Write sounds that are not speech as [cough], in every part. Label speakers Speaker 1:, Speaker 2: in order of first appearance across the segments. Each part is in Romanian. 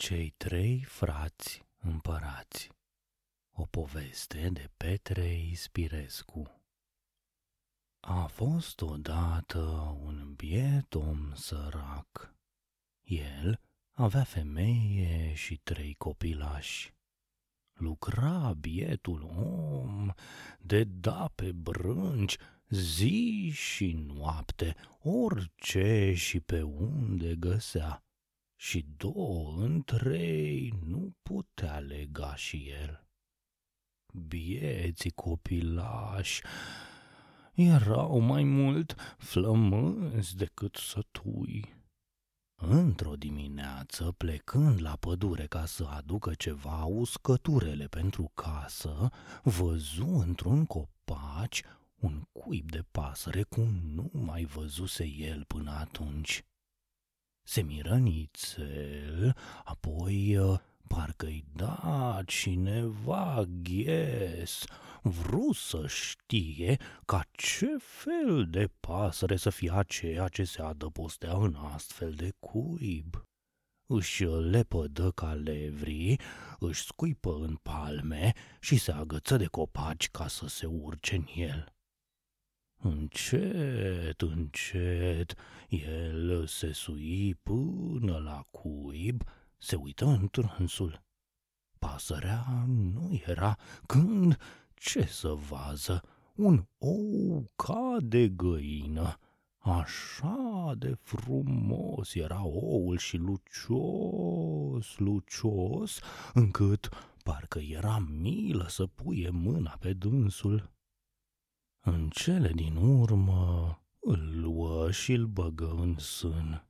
Speaker 1: Cei trei frați împărați O poveste de Petre Ispirescu A fost odată un biet om sărac. El avea femeie și trei copilași. Lucra bietul om de da pe brânci zi și noapte, orice și pe unde găsea și două în trei nu putea lega și el. Bieții copilași erau mai mult flămânzi decât sătui. Într-o dimineață, plecând la pădure ca să aducă ceva uscăturele pentru casă, văzu într-un copaci un cuib de pasăre cum nu mai văzuse el până atunci se miră nițel, apoi uh, parcă-i da cineva ghes, vru să știe ca ce fel de pasăre să fie aceea ce se adăpostea în astfel de cuib. Își lepădă ca levrii, își scuipă în palme și se agăță de copaci ca să se urce în el. Încet, încet, el se sui până la cuib, se uită în trânsul. Pasărea nu era când, ce să vază, un ou ca de găină. Așa de frumos era oul și lucios, lucios, încât parcă era milă să puie mâna pe dânsul. În cele din urmă îl luă și îl băgă în sân.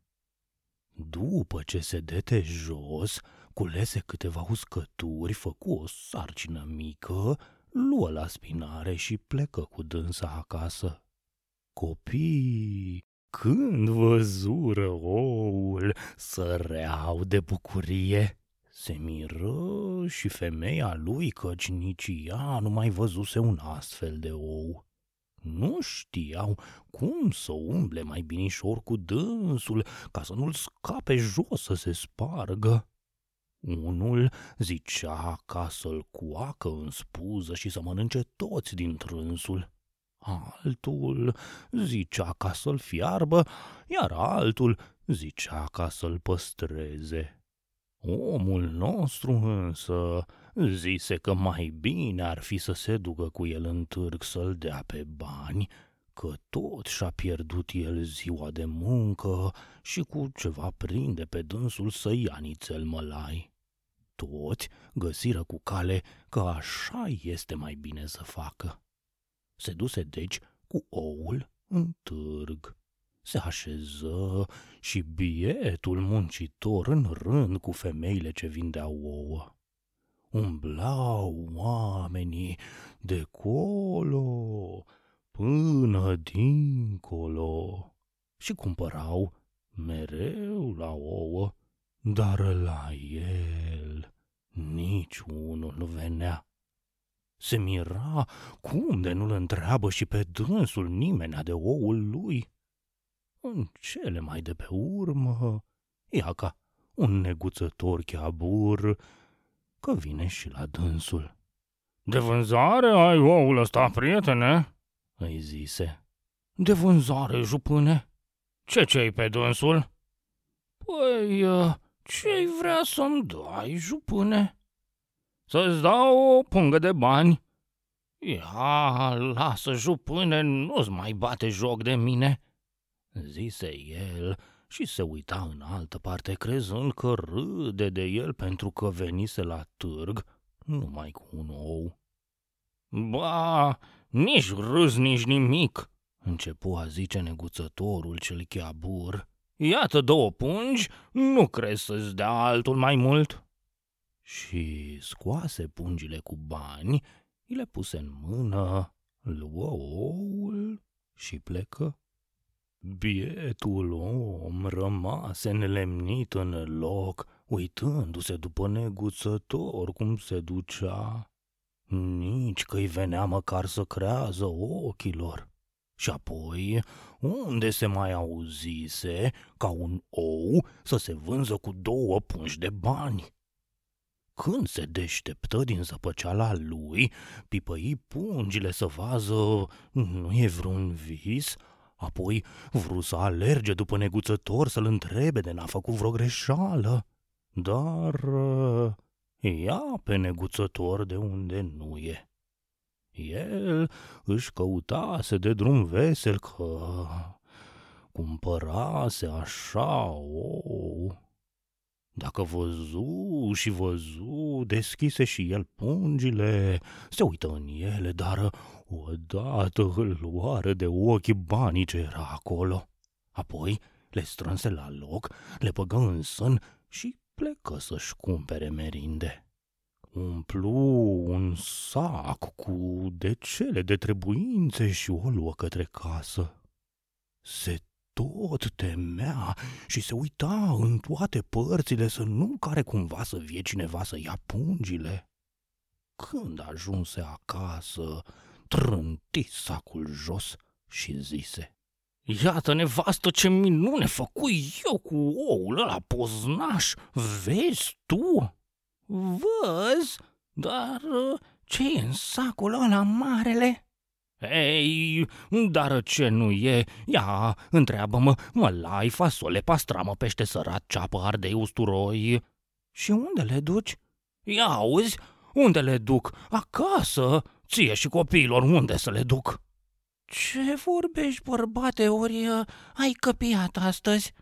Speaker 1: După ce se dete jos, culese câteva uscături, făcu o sarcină mică, luă la spinare și plecă cu dânsa acasă. Copii, când văzură oul, săreau de bucurie. Se miră și femeia lui căci nici ea nu mai văzuse un astfel de ou nu știau cum să umble mai binișor cu dânsul ca să nu-l scape jos să se spargă. Unul zicea ca să-l coacă în spuză și să mănânce toți din trânsul. Altul zicea ca să-l fiarbă, iar altul zicea ca să-l păstreze. Omul nostru însă Zise că mai bine ar fi să se ducă cu el în târg să-l dea pe bani, că tot și-a pierdut el ziua de muncă și cu ceva prinde pe dânsul să ia nițel mălai. Toți găsiră cu cale că așa este mai bine să facă. Se duse deci cu oul în târg. Se așeză și bietul muncitor în rând cu femeile ce vindeau ouă umblau oamenii de colo până dincolo și cumpărau mereu la ouă, dar la el nici unul nu venea. Se mira cum de nu-l întreabă și pe dânsul nimenea de oul lui. În cele mai de pe urmă, ia ca un neguțător chiabur că vine și la dânsul. De vânzare ai oul ăsta, prietene?" îi zise. De vânzare, jupâne. Ce ce pe dânsul?" Păi, uh, ce-i vrea să-mi dai, jupâne?" Să-ți dau o pungă de bani." Ia, lasă, jupâne, nu-ți mai bate joc de mine," zise el și se uita în altă parte crezând că râde de el pentru că venise la târg numai cu un ou. Ba, nici râs, nici nimic, începu a zice neguțătorul cel chiabur. Iată două pungi, nu crezi să-ți dea altul mai mult? Și scoase pungile cu bani, îi le puse în mână, luă oul și plecă. Bietul om rămase nelemnit în loc, uitându-se după neguțător cum se ducea. Nici că-i venea măcar să crează ochilor. Și apoi, unde se mai auzise ca un ou să se vânză cu două pungi de bani? Când se deșteptă din zăpăceala lui, pipăi pungile să vază, nu e vreun vis, apoi vru să alerge după neguțător să-l întrebe de n-a făcut vreo greșeală. Dar ia pe neguțător de unde nu e. El își căutase de drum vesel că cumpărase așa ou. Dacă văzu și văzu, deschise și el pungile, se uită în ele, dar odată îl luară de ochi banii ce era acolo. Apoi le strânse la loc, le păgă în sân și plecă să-și cumpere merinde. Umplu un sac cu decele de trebuințe și o luă către casă. Se tot temea și se uita în toate părțile să nu care cumva să vie cineva să ia pungile. Când ajunse acasă, trânti sacul jos și zise Iată, nevastă, ce minune făcui eu cu oul ăla poznaș, vezi tu? Văz, dar ce e în sacul ăla marele? Ei, dar ce nu e? Ia, întreabă-mă, mălai, fasole, pastramă, pește sărat, ceapă, ardei, usturoi. Și unde le duci? Ia auzi, unde le duc? Acasă, ție și copiilor, unde să le duc? Ce vorbești, bărbate, ori uh, ai căpiat astăzi?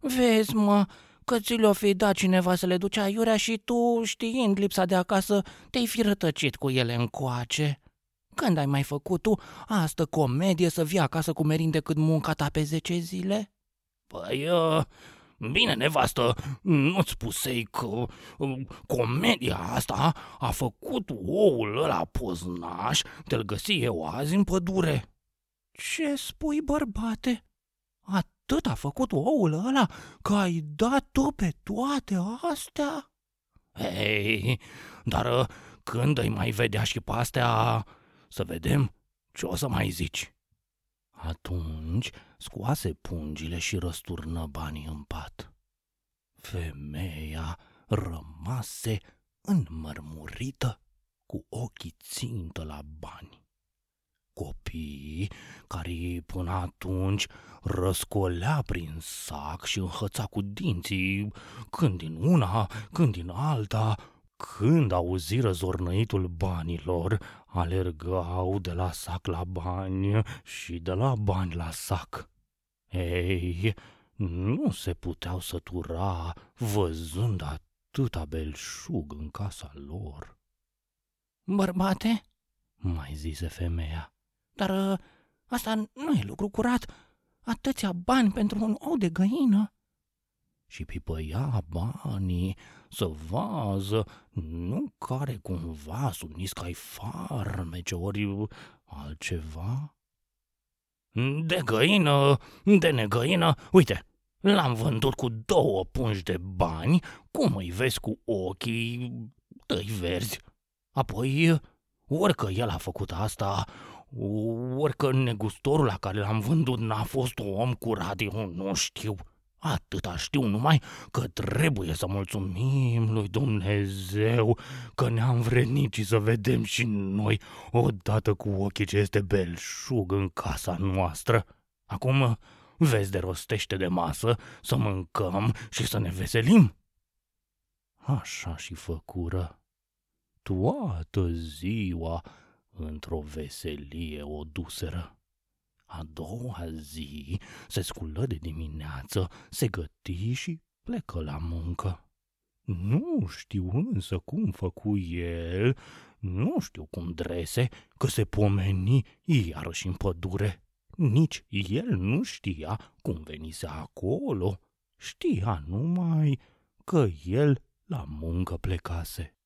Speaker 1: Vezi, mă, că ți le-o fi dat cineva să le duci aiurea și tu, știind lipsa de acasă, te-ai fi rătăcit cu ele încoace. Când ai mai făcut tu asta comedie să vii acasă cu merinde cât munca ta pe zece zile? Păi, uh, bine, nevastă, nu-ți spusei că uh, comedia asta a făcut oul ăla poznaș de-l găsi eu azi în pădure. Ce spui, bărbate? Atât a făcut oul ăla că ai dat tu pe toate astea? Ei, dar uh, când îi mai vedea și pe astea, să vedem ce o să mai zici. Atunci scoase pungile și răsturnă banii în pat. Femeia rămase înmărmurită cu ochii țintă la bani. Copiii, care până atunci răscolea prin sac și înhăța cu dinții, când din una, când din alta, când auziră zornăitul banilor, alergau de la sac la bani și de la bani la sac. Ei, nu se puteau sătura văzând atâta belșug în casa lor. Bărbate, mai zise femeia, dar ă, asta nu e lucru curat. Atâția bani pentru un ou de găină și pipăia banii să vază, nu care cumva sub niscai farmece ori altceva? De găină, de negăină, uite, l-am vândut cu două pungi de bani, cum îi vezi cu ochii tăi verzi. Apoi, orică el a făcut asta, orică negustorul la care l-am vândut n-a fost om curat, eu nu știu. Atâta știu numai că trebuie să mulțumim lui Dumnezeu că ne-am vrednici și să vedem și noi odată cu ochii ce este belșug în casa noastră. Acum vezi de rostește de masă să mâncăm și să ne veselim. Așa și făcură. Toată ziua într-o veselie o duseră. A doua zi se sculă de dimineață, se găti și plecă la muncă. Nu știu însă cum făcu el, nu știu cum drese, că se pomeni iarăși în pădure. Nici el nu știa cum venise acolo, știa numai că el la muncă plecase.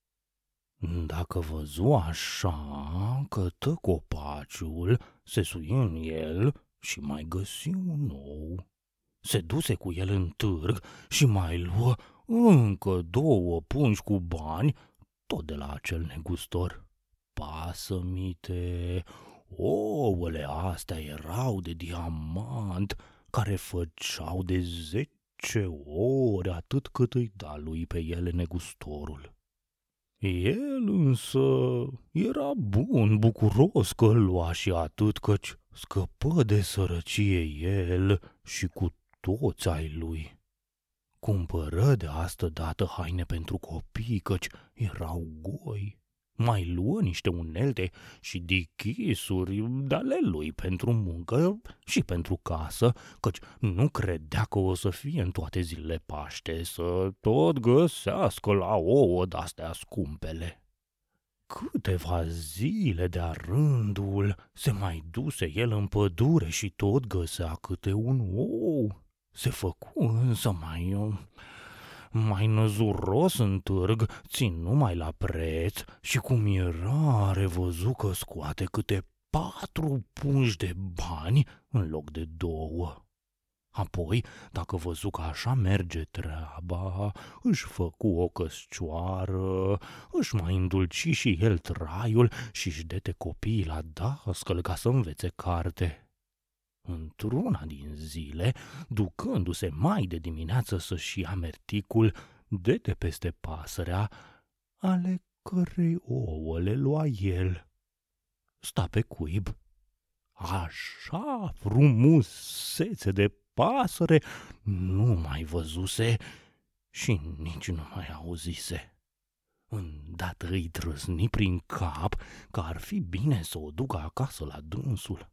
Speaker 1: Dacă văzu așa că tă copaciul, se sui în el și mai găsi un nou. Se duse cu el în târg și mai luă încă două pungi cu bani, tot de la acel negustor. Pasămite, Ouăle astea erau de diamant, care făceau de zece ori atât cât îi da lui pe ele negustorul. El însă era bun, bucuros că lua și atât, căci scăpă de sărăcie el și cu toți ai lui. Cumpără de astă dată haine pentru copii, căci erau goi. Mai luă niște unelte și dichisuri de ale lui pentru muncă și pentru casă, căci nu credea că o să fie în toate zilele Paște să tot găsească la ouă de-astea scumpele. Câteva zile de-a rândul se mai duse el în pădure și tot găsea câte un ou. Se făcu însă mai mai năzuros în târg, țin numai la preț și cu mirare văzu că scoate câte patru pungi de bani în loc de două. Apoi, dacă văzu că așa merge treaba, își făcu o căscioară, își mai îndulci și el traiul și își dete copiii la dascăl ca să învețe carte. Într-una din zile, ducându-se mai de dimineață să-și ia merticul, dete peste pasărea, ale cărei ouă le lua el. Sta pe cuib. Așa frumusețe de pasăre nu mai văzuse și nici nu mai auzise. Îndată îi trăzni prin cap că ar fi bine să o ducă acasă la dânsul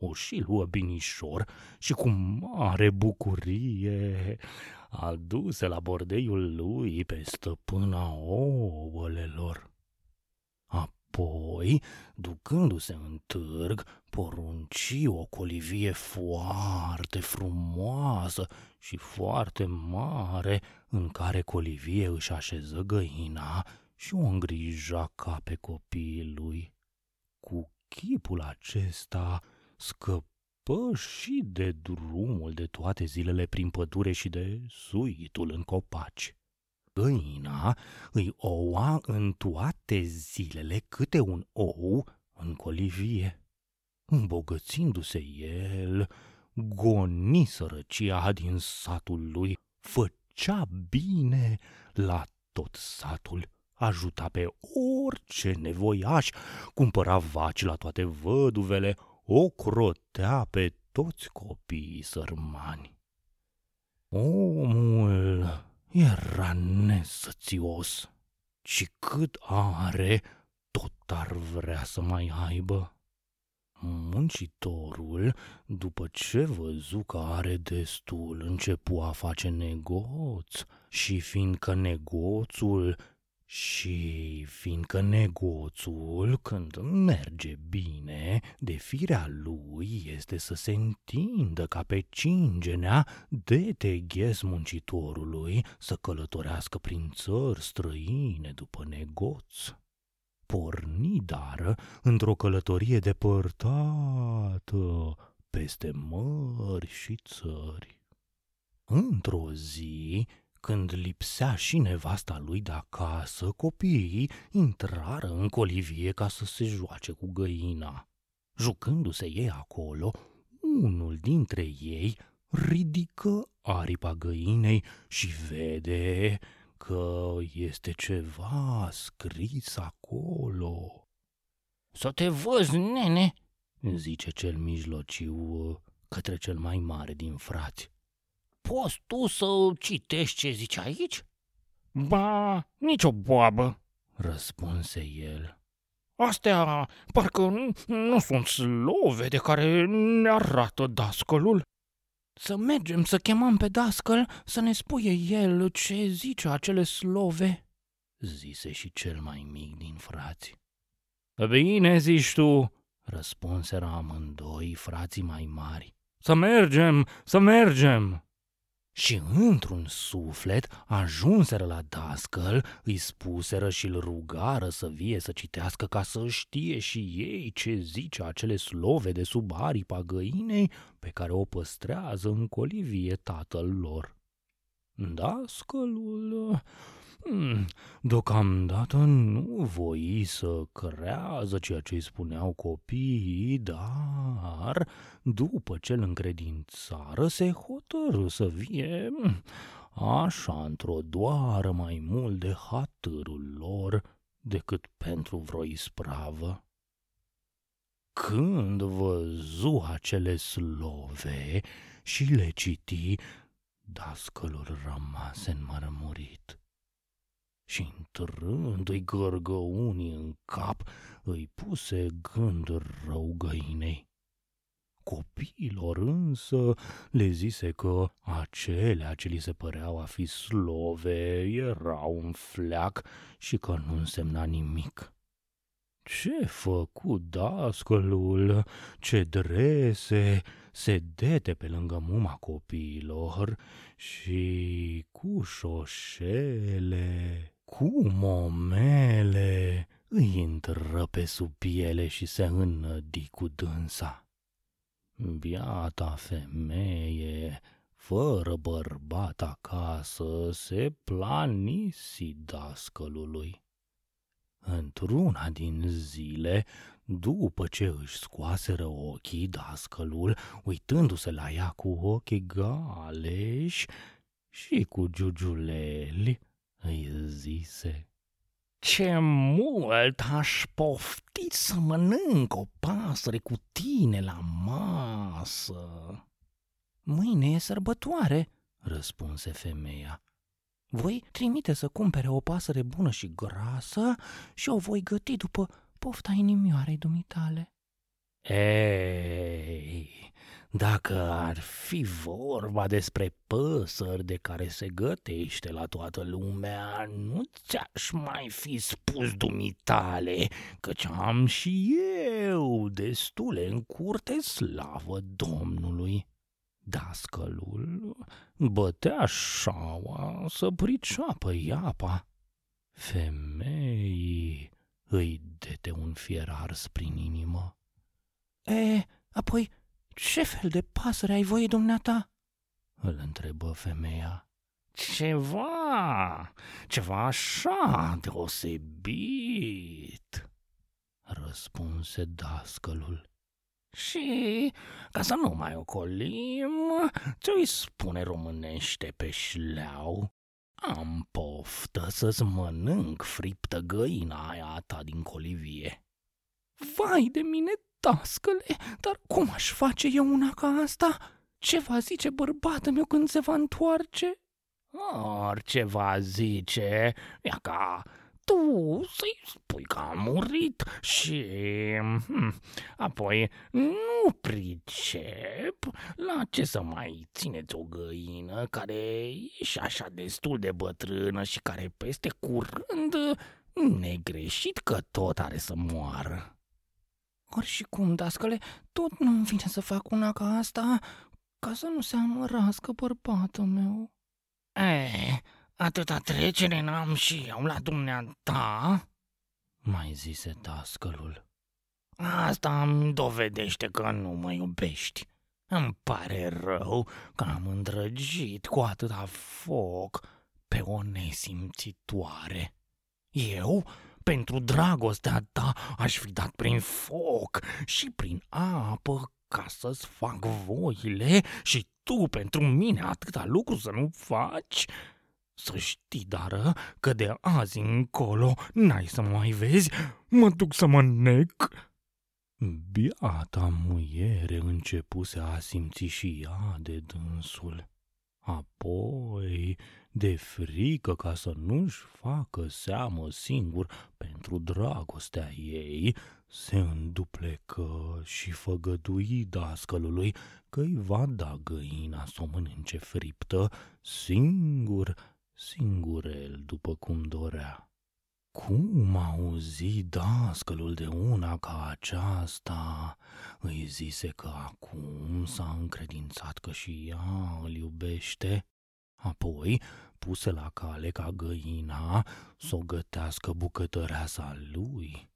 Speaker 1: o și luă binișor și cu mare bucurie aduse la bordeiul lui pe stăpâna ouălelor. Apoi, ducându-se în târg, porunci o colivie foarte frumoasă și foarte mare, în care colivie își așeză găina și o îngrija ca pe copiii lui. Cu chipul acesta scăpă și de drumul de toate zilele prin pădure și de suitul în copaci. Găina îi oua în toate zilele câte un ou în colivie. Îmbogățindu-se el, goni sărăcia din satul lui, făcea bine la tot satul ajuta pe orice nevoiaș, cumpăra vaci la toate văduvele, o crotea pe toți copiii sărmani. Omul era nesățios și cât are, tot ar vrea să mai aibă. Muncitorul, după ce văzu că are destul, începu a face negoț și fiindcă negoțul și fiindcă negoțul, când merge bine, de firea lui este să se întindă ca pe cingenea de teghez muncitorului să călătorească prin țări străine după negoț. Porni dară într-o călătorie depărtată, peste mări și țări. Într-o zi, când lipsea și nevasta lui de acasă, copiii intrară în colivie ca să se joace cu găina. Jucându-se ei acolo, unul dintre ei ridică aripa găinei și vede că este ceva scris acolo.
Speaker 2: Să te văz, nene,
Speaker 1: zice cel mijlociu către cel mai mare din frați
Speaker 2: poți tu să citești ce zice aici?
Speaker 3: Ba, nicio boabă,
Speaker 1: răspunse el.
Speaker 3: Astea parcă nu, nu sunt slove de care ne arată dascălul.
Speaker 2: Să mergem să chemăm pe dascăl să ne spuie el ce zice acele slove,
Speaker 1: zise și cel mai mic din frați.
Speaker 3: Bine zici tu,
Speaker 1: răspunseră amândoi frații mai mari.
Speaker 3: Să mergem, să mergem!
Speaker 1: Și într-un suflet ajunseră la dascăl, îi spuseră și îl rugară să vie să citească ca să știe și ei ce zice acele slove de sub aripa găinei pe care o păstrează în colivie tatăl lor. Dascălul Hmm, deocamdată nu voi să crează ceea ce îi spuneau copiii, dar după ce îl încredințară se hotărâ să vie hmm, așa într-o doară mai mult de hatărul lor decât pentru vreo ispravă. Când văzu acele slove și le citi, dascălul rămase înmărmurit. Și intrându-i gărgăunii în cap, îi puse gând rău găinei. Copiilor însă le zise că acelea ce li se păreau a fi slove erau un fleac și că nu însemna nimic. Ce făcu dascălul, ce drese, sedete pe lângă muma copiilor și cu șoșele, cu momele, îi intră pe sub piele și se înnădi cu dânsa. Biata femeie, fără bărbat acasă, se planisi dascălului. Într-una din zile, după ce își scoaseră ochii dascălul, uitându-se la ea cu ochii galeși și cu giugiuleli, îi zise Ce mult aș pofti să mănânc o pasăre cu tine la masă!
Speaker 2: Mâine e sărbătoare, răspunse femeia. Voi trimite să cumpere o pasăre bună și grasă și o voi găti după pofta inimioarei dumitale.
Speaker 1: Ei, dacă ar fi vorba despre păsări de care se gătește la toată lumea, nu ți-aș mai fi spus dumitale, căci am și eu destule în curte slavă Domnului. Dascălul bătea șaua să priceapă iapa. Femeii îi dete un fier ars prin inimă.
Speaker 2: E, apoi, ce fel de pasăre ai voie, dumneata?
Speaker 1: Îl întrebă femeia. Ceva, ceva așa deosebit, răspunse dascălul. Și, ca să nu mai ocolim, ți-o spune românește pe șleau, am poftă să-ți mănânc friptă găina aia ta din colivie.
Speaker 2: Vai de mine, tascăle, dar cum aș face eu una ca asta? Ce va zice bărbatul meu când se va întoarce?
Speaker 1: Orice va zice, ia ca tu să-i spui că a murit și hm, apoi nu pricep la ce să mai țineți o găină care e și așa destul de bătrână și care peste curând negreșit că tot are să moară.
Speaker 2: Ori și cum, dascăle, tot nu-mi vine să fac una ca asta, ca să nu se amărască bărbatul meu.
Speaker 1: Eh, Atâta trecere n-am și eu la dumneata, mai zise tascălul. Asta îmi dovedește că nu mă iubești. Îmi pare rău că am îndrăgit cu atâta foc pe o nesimțitoare. Eu, pentru dragostea ta, aș fi dat prin foc și prin apă ca să-ți fac voile și tu pentru mine atâta lucru să nu faci? Să știi, dară, că de azi încolo n-ai să mai vezi, mă duc să mă nec. Biata muiere începuse a simți și ea de dânsul. Apoi, de frică ca să nu-și facă seamă singur pentru dragostea ei, se înduplecă și făgădui dascălului că îi va da găina să o mănânce friptă singur singurel după cum dorea. Cum auzi dascălul de una ca aceasta, îi zise că acum s-a încredințat că și ea îl iubește, apoi puse la cale ca găina să o gătească bucătăreasa lui.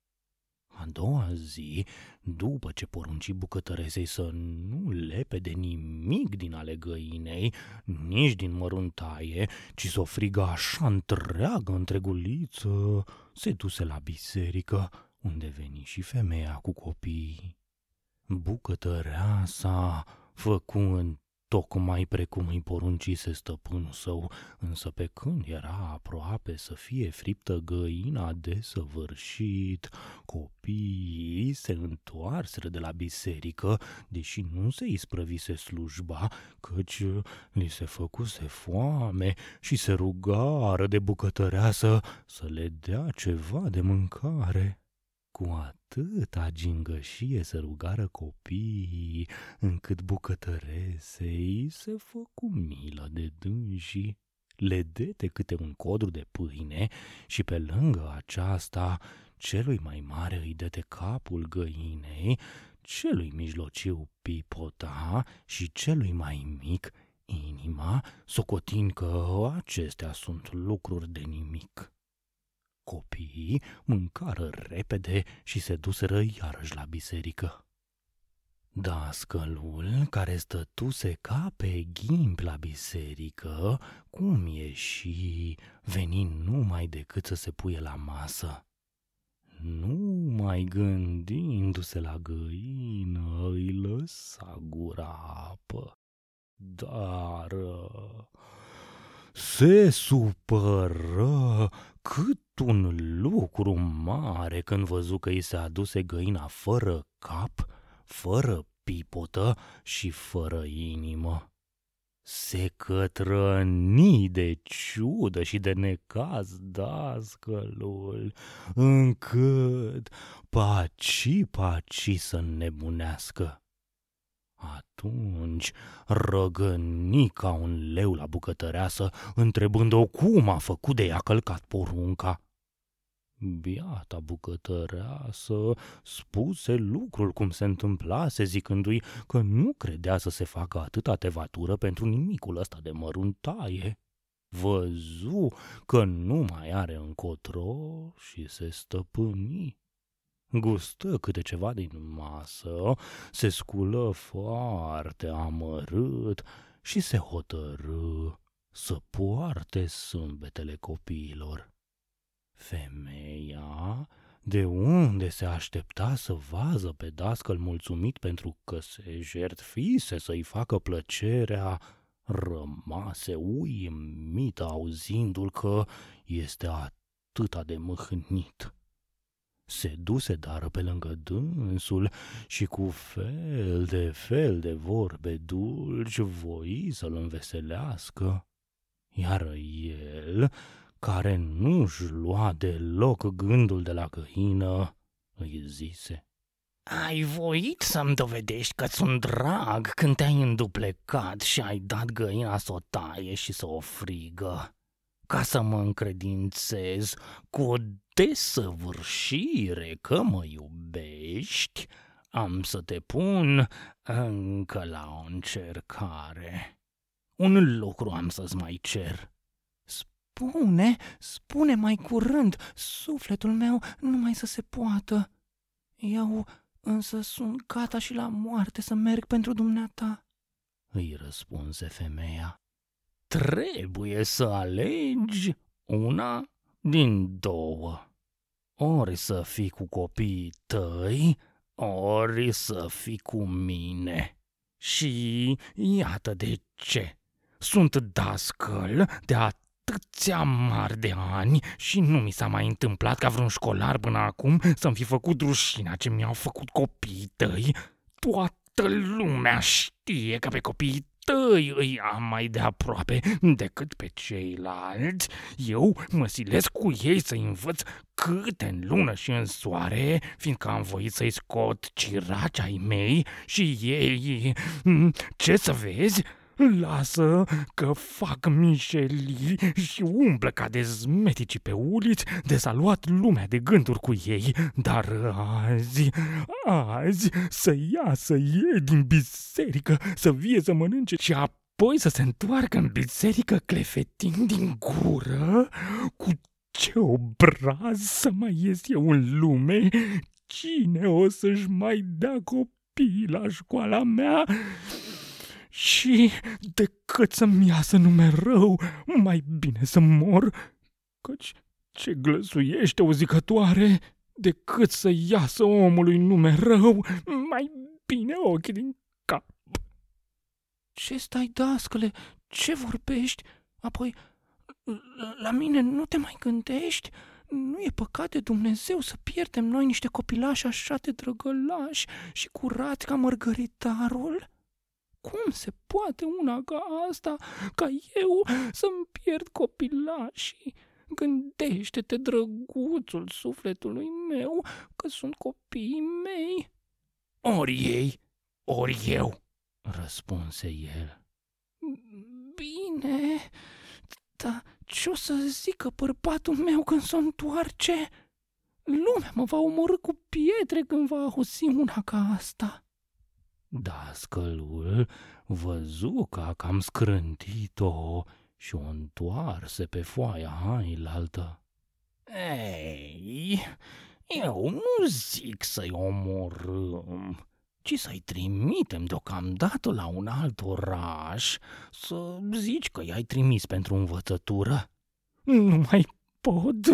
Speaker 1: A doua zi, după ce porunci bucătăresei să nu lepe de nimic din ale găinei, nici din măruntaie, ci să o frigă așa întreagă întreguliță, se duse la biserică, unde veni și femeia cu copii. Bucătăreasa făcu în tocmai precum îi poruncise stăpânul său, însă pe când era aproape să fie friptă găina de săvârșit, copiii se întoarseră de la biserică, deși nu se isprăvise slujba, căci li se făcuse foame și se rugară de bucătăreasă să le dea ceva de mâncare. Cu atâta gingășie să rugară copiii, încât bucătăresei se făcu milă de dânsii. Le dete câte un codru de pâine și pe lângă aceasta celui mai mare îi dete capul găinei, celui mijlociu pipota și celui mai mic inima, socotind că acestea sunt lucruri de nimic. Copiii mâncară repede și se duseră iarăși la biserică. Dascălul, care stătuse ca pe ghimp la biserică, cum ieși, veni numai decât să se puie la masă. Nu mai gândindu-se la găină, îi lăsa gura apă. Dar se supără cât un lucru mare când văzu că îi se aduse găina fără cap, fără pipotă și fără inimă. Se cătrăni de ciudă și de necaz dascălul, încât paci paci să nebunească. Atunci răgăni ca un leu la bucătăreasă, întrebând-o cum a făcut de ea călcat porunca. Biata bucătăreasă spuse lucrul cum se întâmplase, zicându-i că nu credea să se facă atâta tevatură pentru nimicul ăsta de măruntaie. Văzu că nu mai are încotro și se stăpâni. Gustă câte ceva din masă, se sculă foarte amărât și se hotărâ să poarte sâmbetele copiilor. Femeia, de unde se aștepta să vază pe dascăl mulțumit pentru că se jertfise să-i facă plăcerea, rămase uimită auzindu-l că este atâta de mâhnit. Se duse dară pe lângă dânsul și cu fel de fel de vorbe dulci voi să-l înveselească. Iar el, care nu-și lua deloc gândul de la găină, îi zise.
Speaker 2: Ai voit să-mi dovedești că sunt drag când te-ai înduplecat și ai dat găina să o taie și să o frigă ca să mă încredințez cu o desăvârșire că mă iubești, am să te pun încă la o încercare. Un lucru am să-ți mai cer.
Speaker 4: Spune, spune mai curând, sufletul meu nu mai să se poată. Eu însă sunt gata și la moarte să merg pentru dumneata.
Speaker 1: Îi răspunse femeia
Speaker 2: trebuie să alegi una din două. Ori să fii cu copiii tăi, ori să fii cu mine. Și iată de ce. Sunt dascăl de atâția mari de ani și nu mi s-a mai întâmplat ca vreun școlar până acum să-mi fi făcut rușina ce mi-au făcut copiii tăi. Toată lumea știe că pe copiii tăi îi am mai de aproape decât pe ceilalți. Eu mă silesc cu ei să învăț câte în lună și în soare, fiindcă am voit să-i scot ciraci ai mei și ei, ce să vezi, Lasă că fac mișelii și umblă ca de zmetici pe uliți de s-a luat lumea de gânduri cu ei, dar azi, azi să iasă ei din biserică, să vie să mănânce și apoi să se întoarcă în biserică clefetind din gură? Cu ce obraz să mai ies eu în lume,
Speaker 3: cine o să-și mai dea copii la școala mea și decât să-mi iasă nume rău, mai bine să mor, căci ce glăsuiește o zicătoare, decât să iasă omului nume rău, mai bine ochii din cap.
Speaker 4: Ce stai, dascăle? Ce vorbești? Apoi, la mine nu te mai gândești? Nu e păcat de Dumnezeu să pierdem noi niște copilași așa de drăgălași și curați ca mărgăritarul? Cum se poate una ca asta, ca eu să-mi pierd copilașii? Gândește-te, drăguțul sufletului meu, că sunt copiii mei.
Speaker 1: Ori ei, ori eu, răspunse el.
Speaker 4: Bine, dar ce o să zică bărbatul meu când se întoarce? Lumea mă va omorâ cu pietre când va auzi una ca asta.
Speaker 1: Dascălul văzu că a cam scrântit-o și o întoarse pe foaia hailaltă. Ei, eu nu zic să-i omorâm, ci să-i trimitem deocamdată la un alt oraș, să zici că i-ai trimis pentru învățătură.
Speaker 3: Nu mai pot,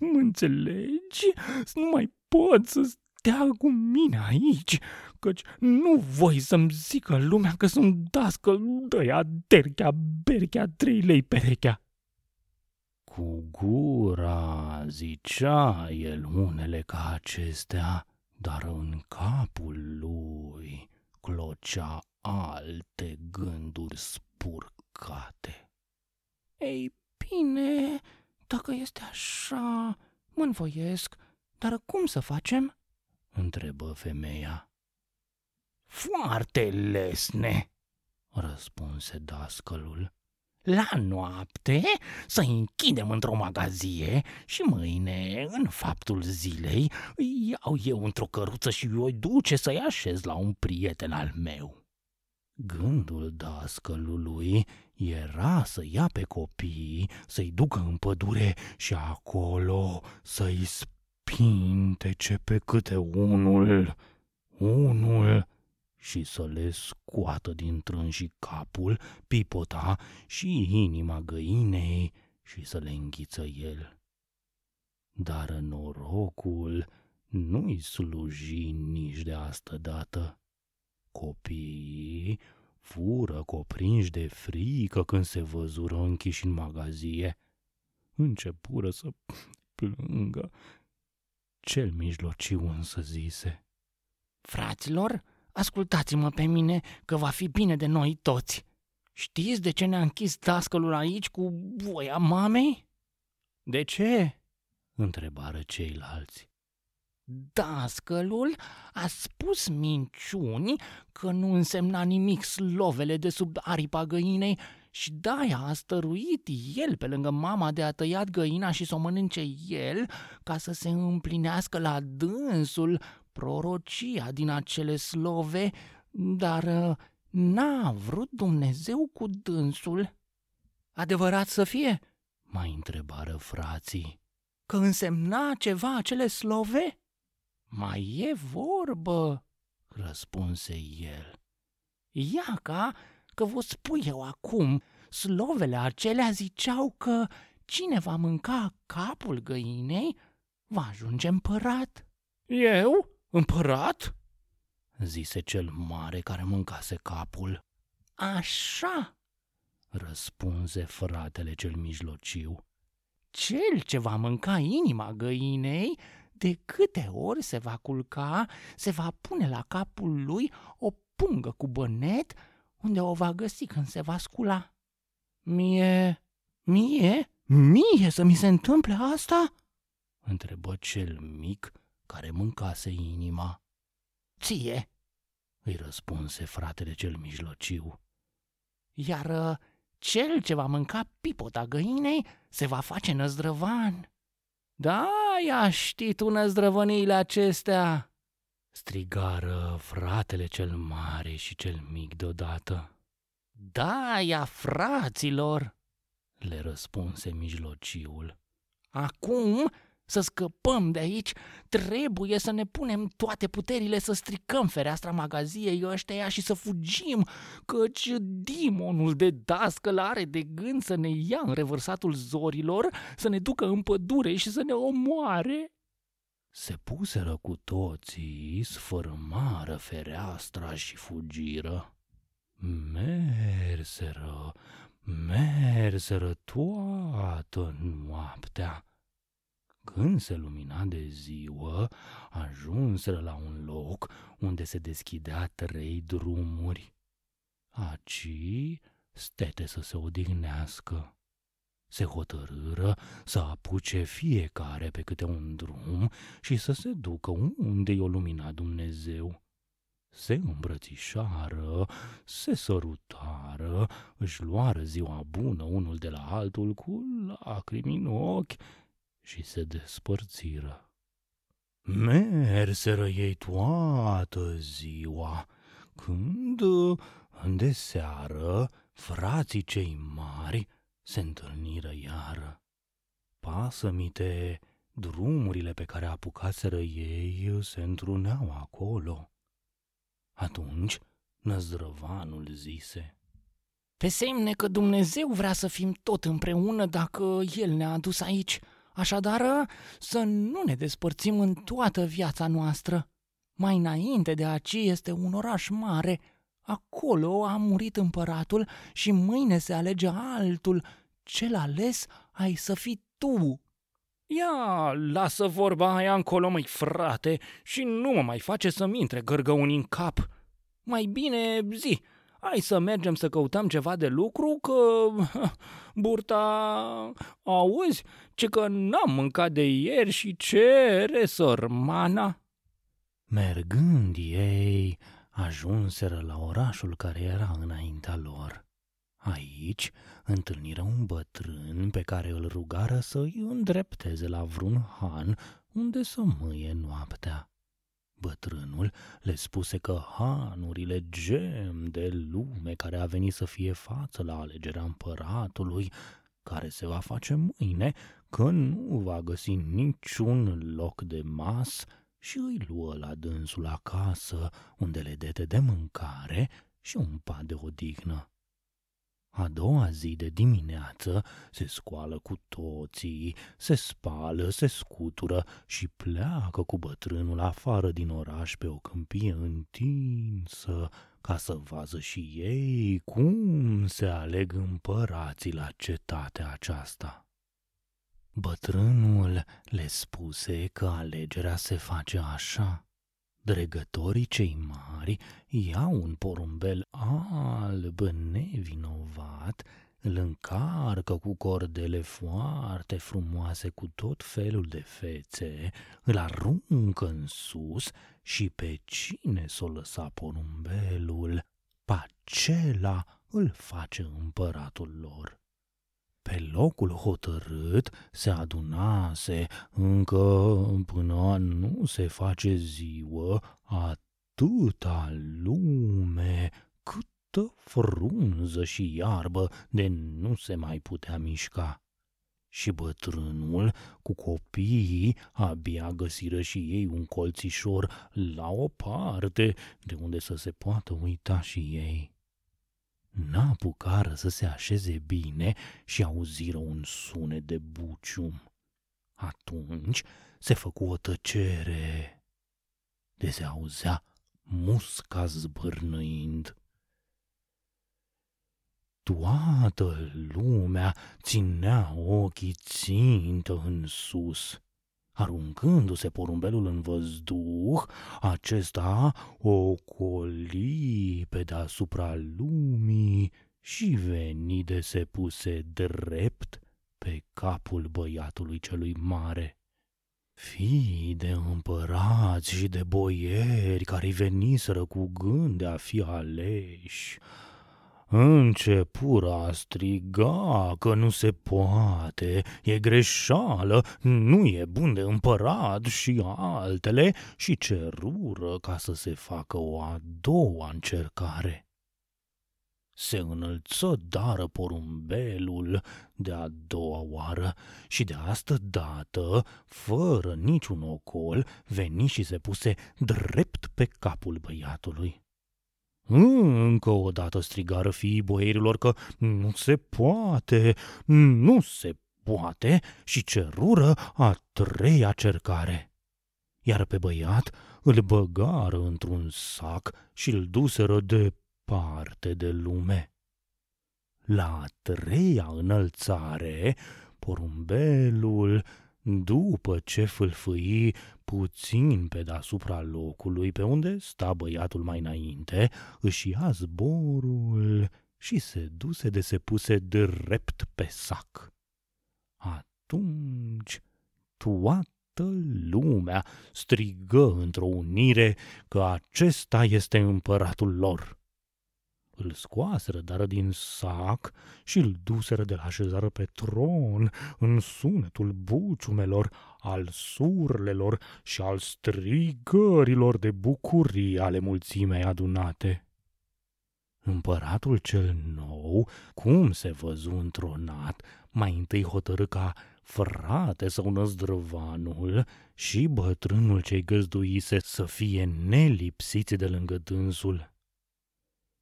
Speaker 3: mă înțelegi? Nu mai pot să stea cu mine aici, căci nu voi să-mi zică lumea că sunt dască dăia derchea, berchea, trei lei perechea.
Speaker 1: Cu gura zicea el unele ca acestea, dar în capul lui clocea alte gânduri spurcate.
Speaker 4: Ei bine, dacă este așa, mă învoiesc, dar cum să facem?
Speaker 1: Întrebă femeia.
Speaker 2: Foarte lesne, răspunse dascălul. La noapte să închidem într-o magazie și mâine, în faptul zilei, îi iau eu într-o căruță și îi duce să-i așez la un prieten al meu.
Speaker 1: Gândul dascălului era să ia pe copii, să-i ducă în pădure și acolo să-i spintece pe câte unul, unul și să le scoată din trânși capul, pipota și inima găinei și să le înghiță el. Dar norocul nu-i sluji nici de asta dată. Copiii fură coprinși de frică când se văzură închiși în magazie. Începură să plângă. Cel mijlociu însă zise.
Speaker 2: Fraților, ascultați-mă pe mine că va fi bine de noi toți. Știți de ce ne-a închis dascălul aici cu voia mamei?
Speaker 1: De ce? întrebară ceilalți.
Speaker 2: Dascălul a spus minciuni că nu însemna nimic slovele de sub aripa găinei și de-aia a stăruit el pe lângă mama de a tăiat găina și să o mănânce el ca să se împlinească la dânsul prorocia din acele slove, dar uh, n-a vrut Dumnezeu cu dânsul.
Speaker 4: Adevărat să fie?
Speaker 1: Mai întrebară frații.
Speaker 4: Că însemna ceva acele slove?
Speaker 2: Mai e vorbă,
Speaker 1: răspunse el.
Speaker 2: Ia ca că vă spui eu acum, slovele acelea ziceau că cine va mânca capul găinei va ajunge împărat.
Speaker 3: Eu? Împărat?
Speaker 1: zise cel mare care mâncase capul.
Speaker 2: Așa,
Speaker 1: răspunse fratele cel mijlociu.
Speaker 2: Cel ce va mânca inima găinei, de câte ori se va culca, se va pune la capul lui o pungă cu bănet unde o va găsi când se va scula.
Speaker 4: Mie, mie, mie să mi se întâmple asta?
Speaker 1: întrebă cel mic care mâncase inima.
Speaker 2: Ție,
Speaker 1: îi răspunse fratele cel mijlociu.
Speaker 2: Iar uh, cel ce va mânca pipota găinei se va face năzdrăvan.
Speaker 4: Da, ia știi tu năzdrăvăniile acestea,
Speaker 1: strigară fratele cel mare și cel mic deodată.
Speaker 2: Da, ia fraților,
Speaker 1: le răspunse mijlociul.
Speaker 2: Acum să scăpăm de aici, trebuie să ne punem toate puterile să stricăm fereastra magaziei ăștia și să fugim, căci dimonul de dascăl are de gând să ne ia în revărsatul zorilor, să ne ducă în pădure și să ne omoare.
Speaker 1: Se puseră cu toții, sfărâmară fereastra și fugiră. Merseră, merseră toată noaptea când se lumina de ziua, ajunseră la un loc unde se deschidea trei drumuri. Aci stete să se odihnească. Se hotărâră să apuce fiecare pe câte un drum și să se ducă unde i-o lumina Dumnezeu. Se îmbrățișară, se sărutară, își luară ziua bună unul de la altul cu lacrimi în ochi și se despărțiră. Merseră ei toată ziua, când, în seară, frații cei mari se întâlniră iară. Pasămite, drumurile pe care apucaseră ei se întruneau acolo. Atunci năzdrăvanul zise,
Speaker 2: Pe semne că Dumnezeu vrea să fim tot împreună dacă El ne-a adus aici – Așadar, să nu ne despărțim în toată viața noastră. Mai înainte de aici este un oraș mare. Acolo a murit împăratul și mâine se alege altul. Cel ales ai să fii tu.
Speaker 3: Ia, lasă vorba aia încolo, măi, frate, și nu mă mai face să-mi intre gărgăuni în cap. Mai bine zi, hai să mergem să căutăm ceva de lucru, că [laughs] burta, auzi, ce că n-am mâncat de ieri și cere sărmana.
Speaker 1: Mergând ei, ajunseră la orașul care era înaintea lor. Aici întâlniră un bătrân pe care îl rugară să îi îndrepteze la vreun han unde să mâie noaptea. Bătrânul le spuse că hanurile gem de lume care a venit să fie față la alegerea împăratului, care se va face mâine, că nu va găsi niciun loc de mas și îi luă la dânsul acasă, unde le dete de mâncare și un pat de odihnă. A doua zi de dimineață se scoală cu toții, se spală, se scutură și pleacă cu bătrânul afară din oraș pe o câmpie întinsă, ca să vază și ei cum se aleg împărații la cetatea aceasta. Bătrânul le spuse că alegerea se face așa – Dregătorii cei mari iau un porumbel alb nevinovat, îl încarcă cu cordele foarte frumoase cu tot felul de fețe, îl aruncă în sus și pe cine s-o lăsa porumbelul, pe acela îl face împăratul lor. Pe locul hotărât se adunase încă până nu se face ziua atâta lume, câtă frunză și iarbă de nu se mai putea mișca. Și bătrânul cu copiii abia găsiră și ei un colțișor la o parte de unde să se poată uita și ei n-apucară să se așeze bine și auziră un sunet de bucium. Atunci se făcu o tăcere, de se auzea musca zbârnăind. Toată lumea ținea ochii țintă în sus. Aruncându-se porumbelul în văzduh, acesta o coli pe deasupra lumii și veni de se puse drept pe capul băiatului celui mare. Fii de împărați și de boieri care veniseră cu gând de a fi aleși, Începură a striga că nu se poate, e greșeală, nu e bun de împărat și altele și cerură ca să se facă o a doua încercare. Se înălță dară porumbelul de a doua oară și de asta dată, fără niciun ocol, veni și se puse drept pe capul băiatului. Încă o dată strigară fiii boierilor că nu se poate, nu se poate și cerură a treia cercare. Iar pe băiat îl băgară într-un sac și îl duseră departe de lume. La a treia înălțare, porumbelul, după ce fâlfâi puțin pe deasupra locului pe unde sta băiatul mai înainte, își ia zborul și se duse de se puse drept pe sac. Atunci toată lumea strigă într-o unire că acesta este împăratul lor. Îl scoaseră dar din sac și îl duseră de la așezară pe tron în sunetul buciumelor, al surlelor și al strigărilor de bucurie ale mulțimei adunate. Împăratul cel nou, cum se văzu întronat, mai întâi hotărâ ca frate sau năzdrăvanul și bătrânul ce-i găzduise să fie nelipsiți de lângă dânsul.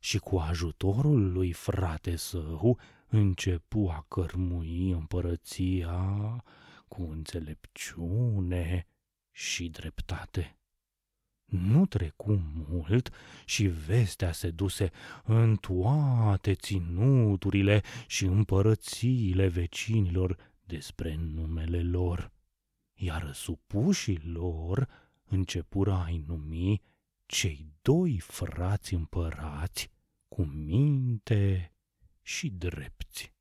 Speaker 1: Și cu ajutorul lui frate său începu a cărmui împărăția cu înțelepciune și dreptate. Nu trecu mult și vestea se duse în toate ținuturile și împărățiile vecinilor despre numele lor, iar supușii lor începură a-i numi cei doi frați împărați cu minte și drepți.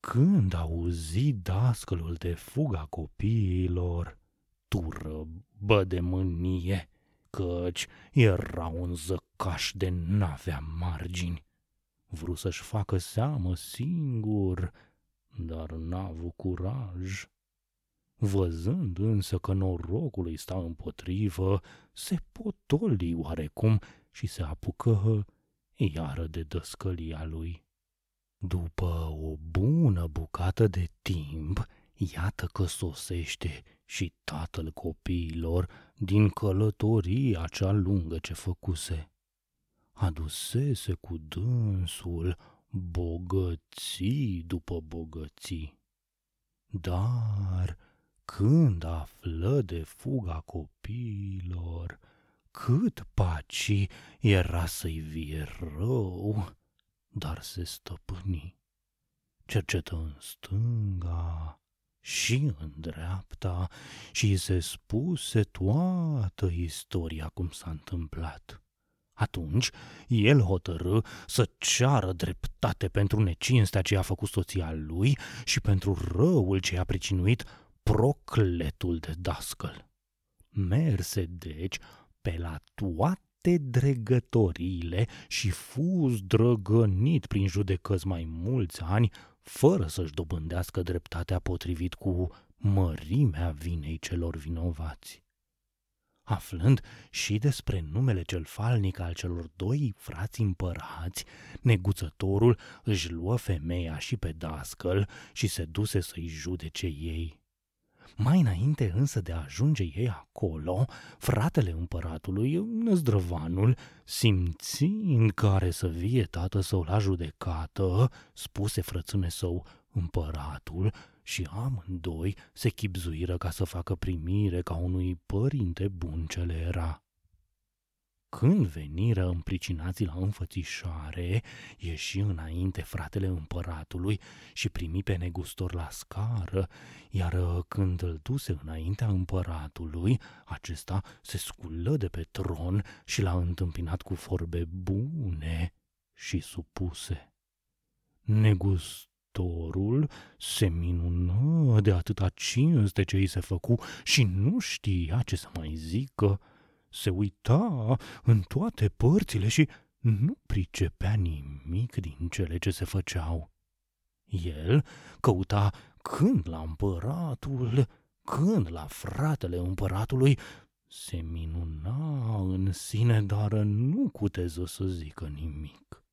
Speaker 1: Când auzi dascălul de fuga copiilor, tură bă de mânie căci era un zăcaș de n-avea margini. Vreau să-și facă seamă singur, dar n-a avut curaj. Văzând însă că norocul îi sta împotrivă, se potoli oarecum și se apucă iară de dăscălia lui. După o bună bucată de timp, iată că sosește și tatăl copiilor din călătoria cea lungă ce făcuse. Adusese cu dânsul bogății după bogății. Dar când află de fuga copiilor, cât paci era să-i vie rău, dar se stăpâni. Cercetă în stânga, și în dreapta și se spuse toată istoria cum s-a întâmplat. Atunci el hotărâ să ceară dreptate pentru necinstea ce a făcut soția lui și pentru răul ce a pricinuit procletul de dascăl. Merse deci pe la toate dregătoriile și fuz drăgănit prin judecăți mai mulți ani fără să-și dobândească dreptatea potrivit cu mărimea vinei celor vinovați. Aflând și despre numele cel falnic al celor doi frați împărați, neguțătorul își luă femeia și pe dascăl și se duse să-i judece ei. Mai înainte însă de a ajunge ei acolo, fratele împăratului, năzdrăvanul, simțind că are să vie tată său la judecată, spuse frățâne său împăratul și amândoi se chipzuiră ca să facă primire ca unui părinte bun ce le era. Când veniră împricinații la înfățișare, ieși înainte fratele împăratului și primi pe negustor la scară, iar când îl duse înaintea împăratului, acesta se sculă de pe tron și l-a întâmpinat cu vorbe bune și supuse. Negustorul se minună de atâta cinste ce îi se făcu și nu știa ce să mai zică, se uita în toate părțile și nu pricepea nimic din cele ce se făceau. El căuta când la împăratul, când la fratele împăratului, se minuna în sine, dar nu cuteză să zică nimic.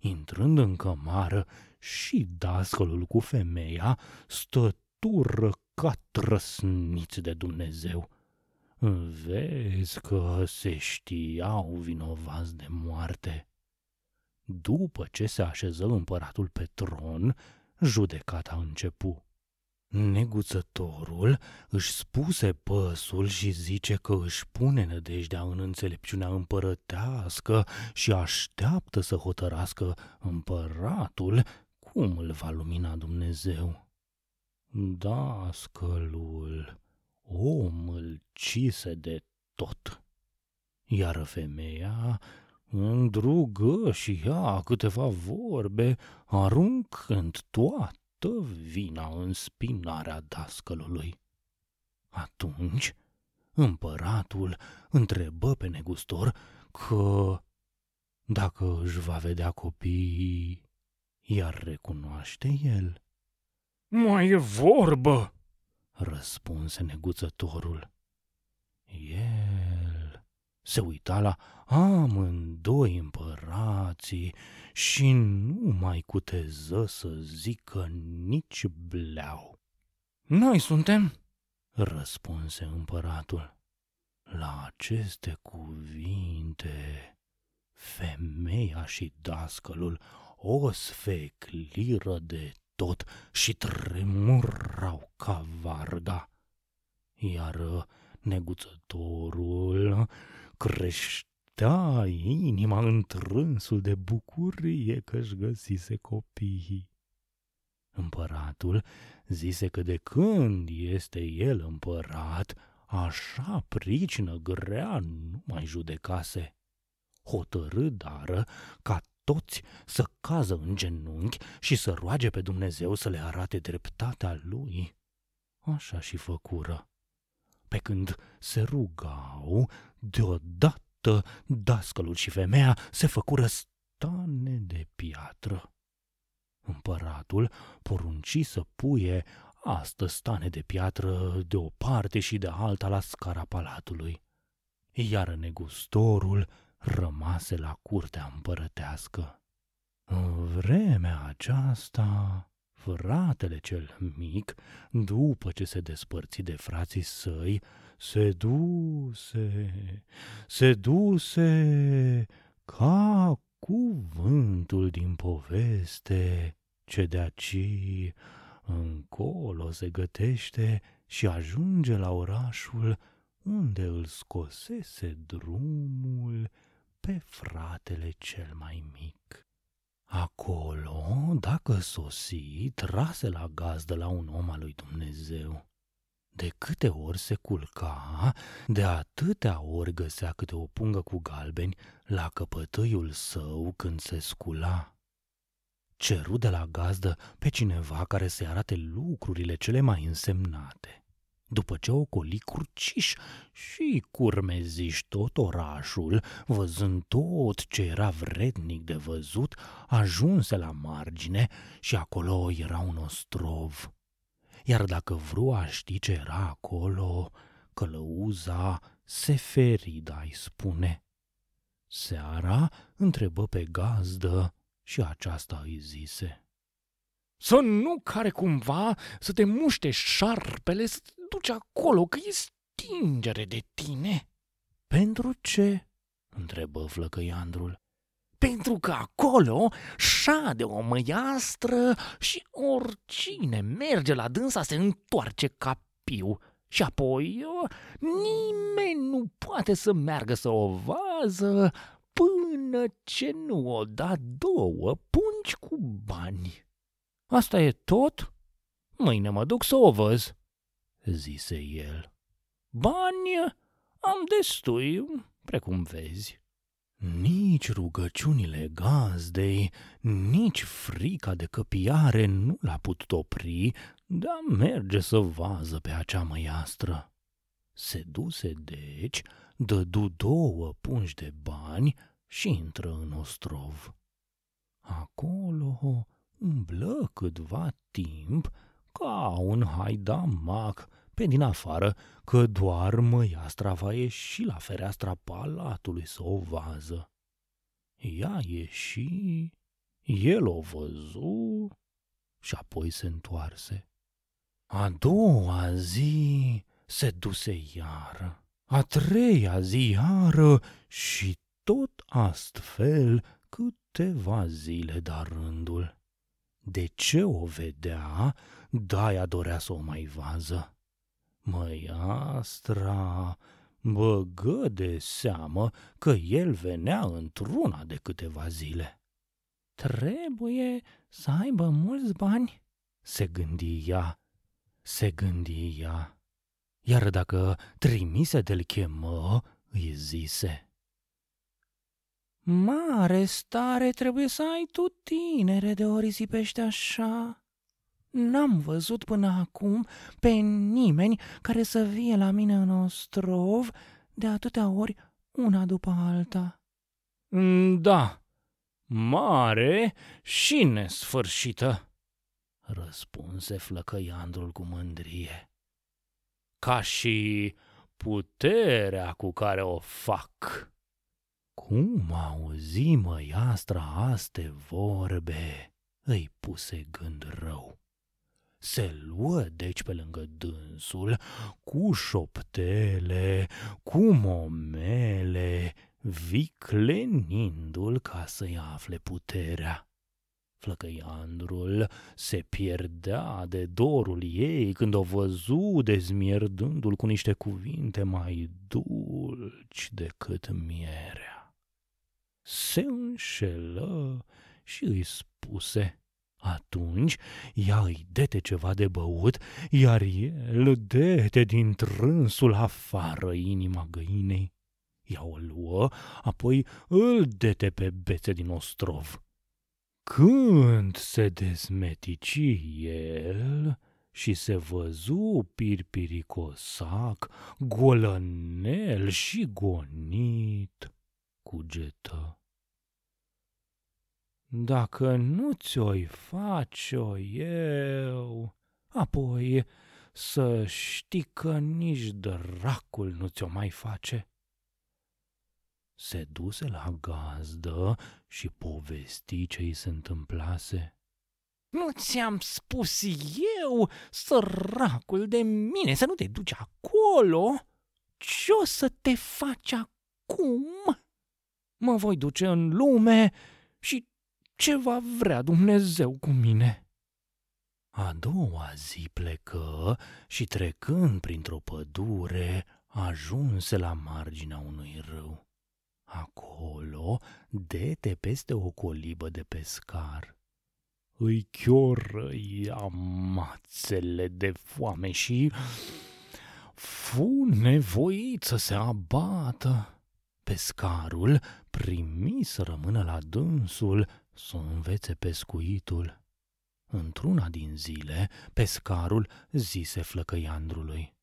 Speaker 1: Intrând în cămară, și dascălul cu femeia stătură ca trăsniți de Dumnezeu. Vezi că se știau vinovați de moarte. După ce se așeză împăratul pe tron, judecata începu. Neguțătorul își spuse păsul și zice că își pune nădejdea în înțelepciunea împărătească și așteaptă să hotărască împăratul cum îl va lumina Dumnezeu. Dascălul, omul cise de tot, iar femeia îndrugă și ea câteva vorbe, aruncând toată vina în spinarea dascălului. Atunci, împăratul întrebă pe negustor că dacă își va vedea copiii, iar recunoaște el.
Speaker 3: Mai e vorbă,
Speaker 1: răspunse neguțătorul. El se uita la amândoi împărații și nu mai cuteză să zică nici bleau.
Speaker 2: Noi suntem,
Speaker 1: răspunse împăratul. La aceste cuvinte, femeia și dascălul o sfecliră de tot și tremurau ca varga. Iar neguțătorul creștea inima în trânsul de bucurie că-și găsise copiii. Împăratul zise că de când este el împărat, așa pricină grea nu mai judecase. Hotărâ dară ca toți să cază în genunchi și să roage pe Dumnezeu să le arate dreptatea lui. Așa și făcură. Pe când se rugau, deodată dascălul și femeia se făcură stane de piatră. Împăratul porunci să puie astă stane de piatră de o parte și de alta la scara palatului. Iar negustorul rămase la curtea împărătească. În vremea aceasta, fratele cel mic, după ce se despărți de frații săi, se duse, se duse ca cuvântul din poveste ce de aci încolo se gătește și ajunge la orașul unde îl scosese drumul pe fratele cel mai mic. Acolo, dacă sosi, trase la gazdă la un om al lui Dumnezeu. De câte ori se culca, de atâtea ori găsea câte o pungă cu galbeni la căpătâiul său când se scula. Ceru de la gazdă pe cineva care să arate lucrurile cele mai însemnate după ce ocoli cruciș și curmeziși tot orașul, văzând tot ce era vrednic de văzut, ajunse la margine și acolo era un ostrov. Iar dacă vrua ști ce era acolo, călăuza Seferida îi spune. Seara întrebă pe gazdă și aceasta îi zise.
Speaker 3: Să nu care cumva să te muște șarpele să duci acolo, că e stingere de tine.
Speaker 1: Pentru ce? întrebă flăcăiandrul.
Speaker 3: Pentru că acolo șade o măiastră și oricine merge la dânsa se întoarce ca piu. Și apoi nimeni nu poate să meargă să o vază până ce nu o da două pungi cu bani.
Speaker 2: Asta e tot? Mâine mă duc să o văz
Speaker 1: zise el.
Speaker 2: Bani am destui, precum vezi.
Speaker 1: Nici rugăciunile gazdei, nici frica de căpiare nu l-a putut opri de a merge să vază pe acea măiastră. Se duse deci, dădu două pungi de bani și intră în ostrov. Acolo umblă câtva timp ca un haidamac pe din afară că doar măiastra va ieși la fereastra palatului să o vază. Ea ieși El o văzu și apoi se întoarse. A doua zi se duse iară, a treia zi iară și tot astfel câteva zile de rândul. De ce o vedea, Daia dorea să o mai vază. Măiastra băgă de seamă că el venea într-una de câteva zile.
Speaker 2: Trebuie să aibă mulți bani,
Speaker 1: se gândi ea, se gândi ea. Iar dacă trimise de-l chemă, îi zise.
Speaker 2: Mare stare trebuie să ai tu, tinere, de o risipești așa. N-am văzut până acum pe nimeni care să vie la mine în ostrov de atâtea ori una după alta.
Speaker 1: Mm, da, mare și nesfârșită, răspunse flăcăiandrul cu mândrie. Ca și puterea cu care o fac. Cum auzi măiastra aste vorbe, îi puse gând rău. Se luă deci pe lângă dânsul, cu șoptele, cu momele, viclenindu-l ca să-i afle puterea. Flăcăiandrul se pierdea de dorul ei când o văzu dezmierdându-l cu niște cuvinte mai dulci decât mierea. Se înșelă și îi spuse, atunci ea îi dete ceva de băut, iar el dete din trânsul afară inima găinei. Ea o luă, apoi îl dete pe bețe din ostrov. Când se dezmetici el și se văzu pirpiricosac, golănel și gonit, cugetă. Dacă nu ți-o-i face-o eu, apoi să știi că nici dracul nu ți-o mai face. Se duse la gazdă și povesti ce i se întâmplase.
Speaker 2: Nu ți-am spus eu, săracul de mine, să nu te duci acolo? Ce o să te faci acum? Mă voi duce în lume și ce va vrea Dumnezeu cu mine.
Speaker 1: A doua zi plecă și trecând printr-o pădure, ajunse la marginea unui râu. Acolo dete peste o colibă de pescar. Îi chiorăia mațele de foame și fu nevoit să se abată. Pescarul primi să rămână la dânsul să învețe pescuitul. Într-una din zile, pescarul zise flăcăiandrului.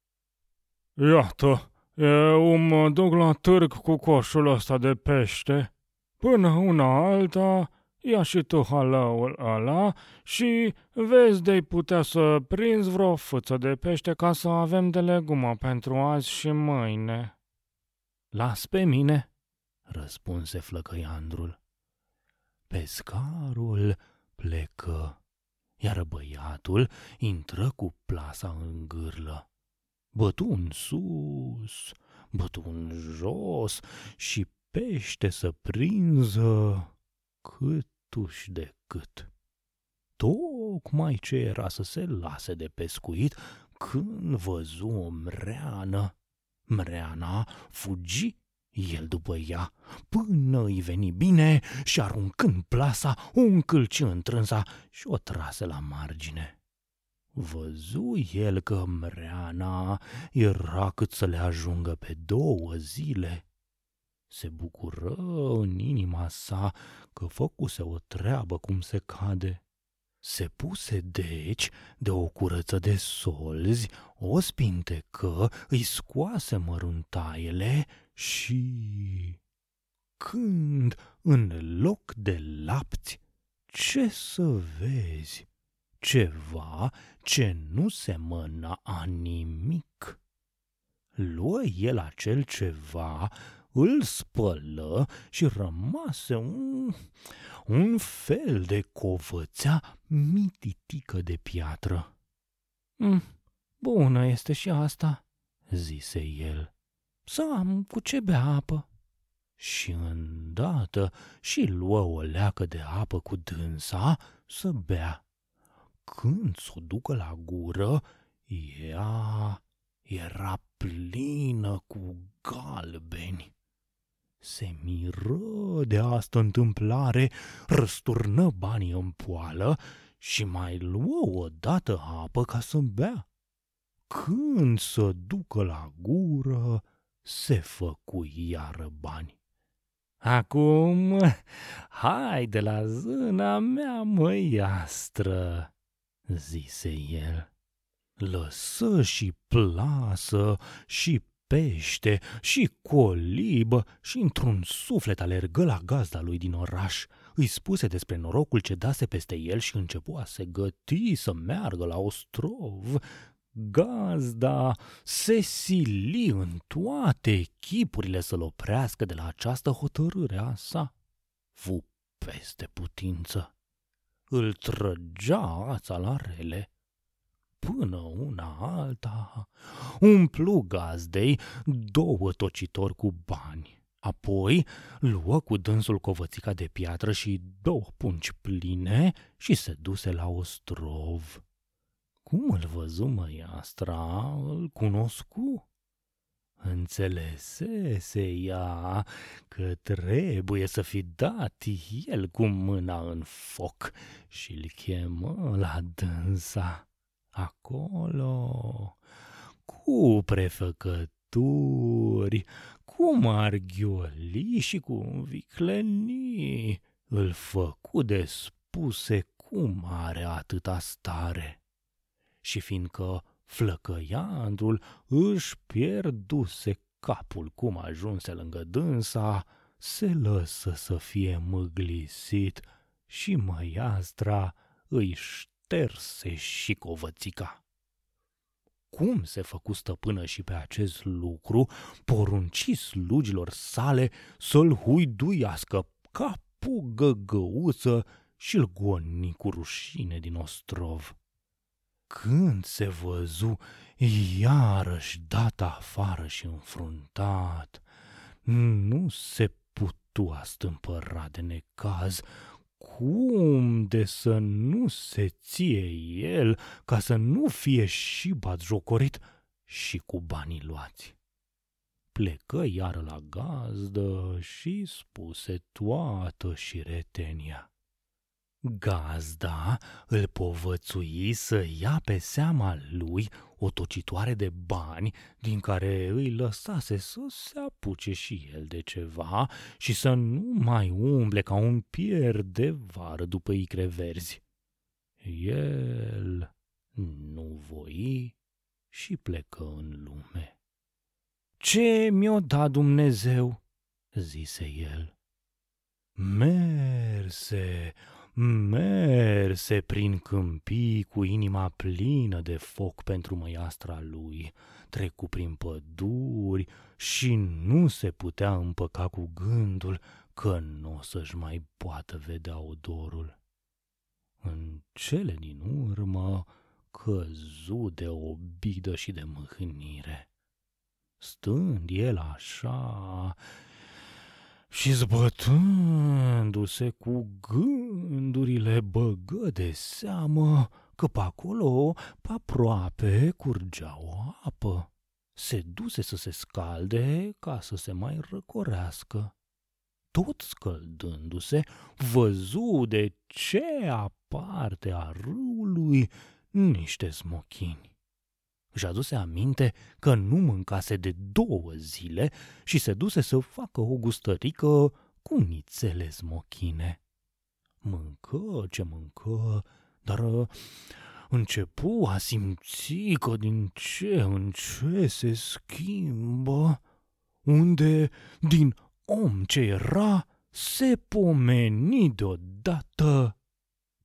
Speaker 3: Iată, eu mă duc la târg cu coșul ăsta de pește. Până una alta, ia și tu halăul ăla și vezi de-ai putea să prinzi vreo fâță de pește ca să avem de legumă pentru azi și mâine.
Speaker 1: Las pe mine, răspunse flăcăiandrul. Pescarul plecă, iar băiatul intră cu plasa în gârlă. Bătu în sus, bătu în jos și pește să prinză câtuși de cât. Tocmai ce era să se lase de pescuit când văzu o mreană. Mreana fugi el după ea, până îi veni bine și aruncând plasa, o încălci întrânsa și o trase la margine. Văzu el că mreana era cât să le ajungă pe două zile. Se bucură în inima sa că făcuse o treabă cum se cade. Se puse deci de o curăță de solzi, o spintecă, îi scoase măruntaiele și... Când, în loc de lapți, ce să vezi? Ceva ce nu se mâna a nimic. Luă el acel ceva, îl spălă și rămase un, un fel de covățea mititică de piatră.
Speaker 2: Mm, bună este și asta,
Speaker 1: zise el.
Speaker 2: Să am cu ce bea apă.
Speaker 1: Și îndată și luă o leacă de apă cu dânsa să bea. Când s-o ducă la gură, ea era plină cu galbeni. Se miră de asta întâmplare, răsturnă banii în poală și mai luă o dată apă ca să bea. Când să ducă la gură, se făcu iară bani.
Speaker 2: Acum, hai de la zâna mea, măiastră, zise el.
Speaker 1: Lăsă și plasă și pește și colibă și într-un suflet alergă la gazda lui din oraș. Îi spuse despre norocul ce dase peste el și începu a se găti să meargă la ostrov. Gazda se sili în toate echipurile să-l oprească de la această hotărâre a sa. Fu peste putință. Îl trăgea ața la rele până una alta, umplu gazdei două tocitori cu bani. Apoi luă cu dânsul covățica de piatră și două pungi pline și se duse la ostrov. Cum îl văzu măiastra, îl cunoscu. Înțelesese ea că trebuie să fi dat el cu mâna în foc și-l chemă la dânsa acolo, cu prefăcături, cu marghioli și cu viclenii, îl făcu de spuse cum are atâta stare. Și fiindcă flăcăiandrul își pierduse capul cum ajunse lângă dânsa, se lăsă să fie măglisit și măiastra îi șterse și covățica. Cum se făcu stăpână și pe acest lucru, porunci slugilor sale să-l huiduiască ca pugăgăuță și-l goni cu rușine din ostrov. Când se văzu iarăși dat afară și înfruntat, nu se putu astâmpăra de necaz, cum de să nu se ție el ca să nu fie și batjocorit și cu banii luați? Plecă iar la gazdă și spuse toată și retenia. Gazda îl povățui să ia pe seama lui o tocitoare de bani din care îi lăsase să se apuce și el de ceva și să nu mai umble ca un pier de vară după icre verzi. El nu voi și plecă în lume. Ce mi-o da Dumnezeu?" zise el. Merse, Merse prin câmpii cu inima plină de foc pentru măiastra lui, trecu prin păduri și nu se putea împăca cu gândul că nu o să-și mai poată vedea odorul. În cele din urmă căzu de obidă și de mâhnire. Stând el așa, și zbătându-se cu gândurile băgă de seamă că pe acolo, pe aproape, curgea o apă. Se duse să se scalde ca să se mai răcorească. Tot scăldându-se, văzu de ce aparte a râului niște smochini. Își aduse aminte că nu mâncase de două zile și se duse să facă o gustărică cu nițele smochine. Mâncă ce mâncă, dar uh, începu a simți că din ce în ce se schimbă, unde din om ce era se pomeni deodată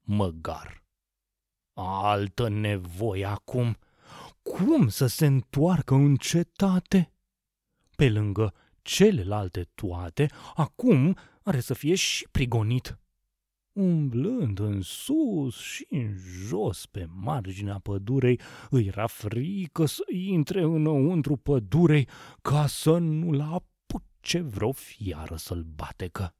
Speaker 1: măgar. Altă nevoie acum – cum să se întoarcă în cetate? Pe lângă celelalte toate, acum are să fie și prigonit. Umblând în sus și în jos pe marginea pădurei, îi era frică să intre înăuntru pădurei ca să nu-l apuce vreo fiară sălbatecă.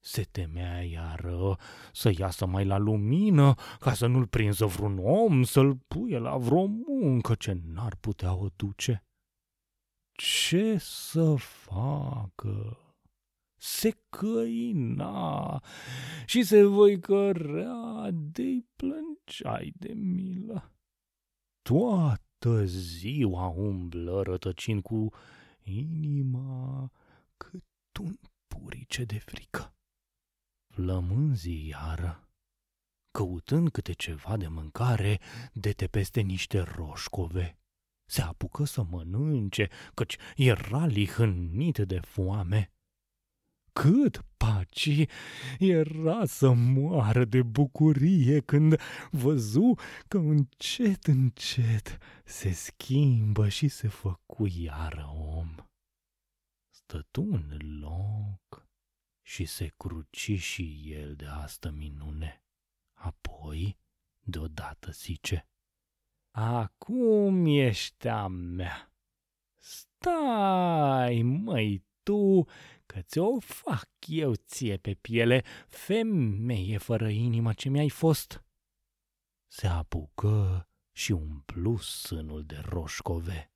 Speaker 1: Se temea iară să iasă mai la lumină ca să nu-l prinză vreun om, să-l puie la vreo muncă ce n-ar putea o duce. Ce să facă? Se căina și se văicărea de-i plângeai de milă. Toată ziua umblă rătăcind cu inima cât un purice de frică flămânzii iară, căutând câte ceva de mâncare, dete peste niște roșcove. Se apucă să mănânce, căci era lihănit de foame. Cât paci era să moară de bucurie când văzu că încet, încet se schimbă și se făcu iară om. Stătu în loc și se cruci și el de asta minune. Apoi, deodată zice, Acum ești a mea. Stai, măi, tu, că ți-o fac eu ție pe piele, femeie fără inimă ce mi-ai fost. Se apucă și umplu sânul de roșcove.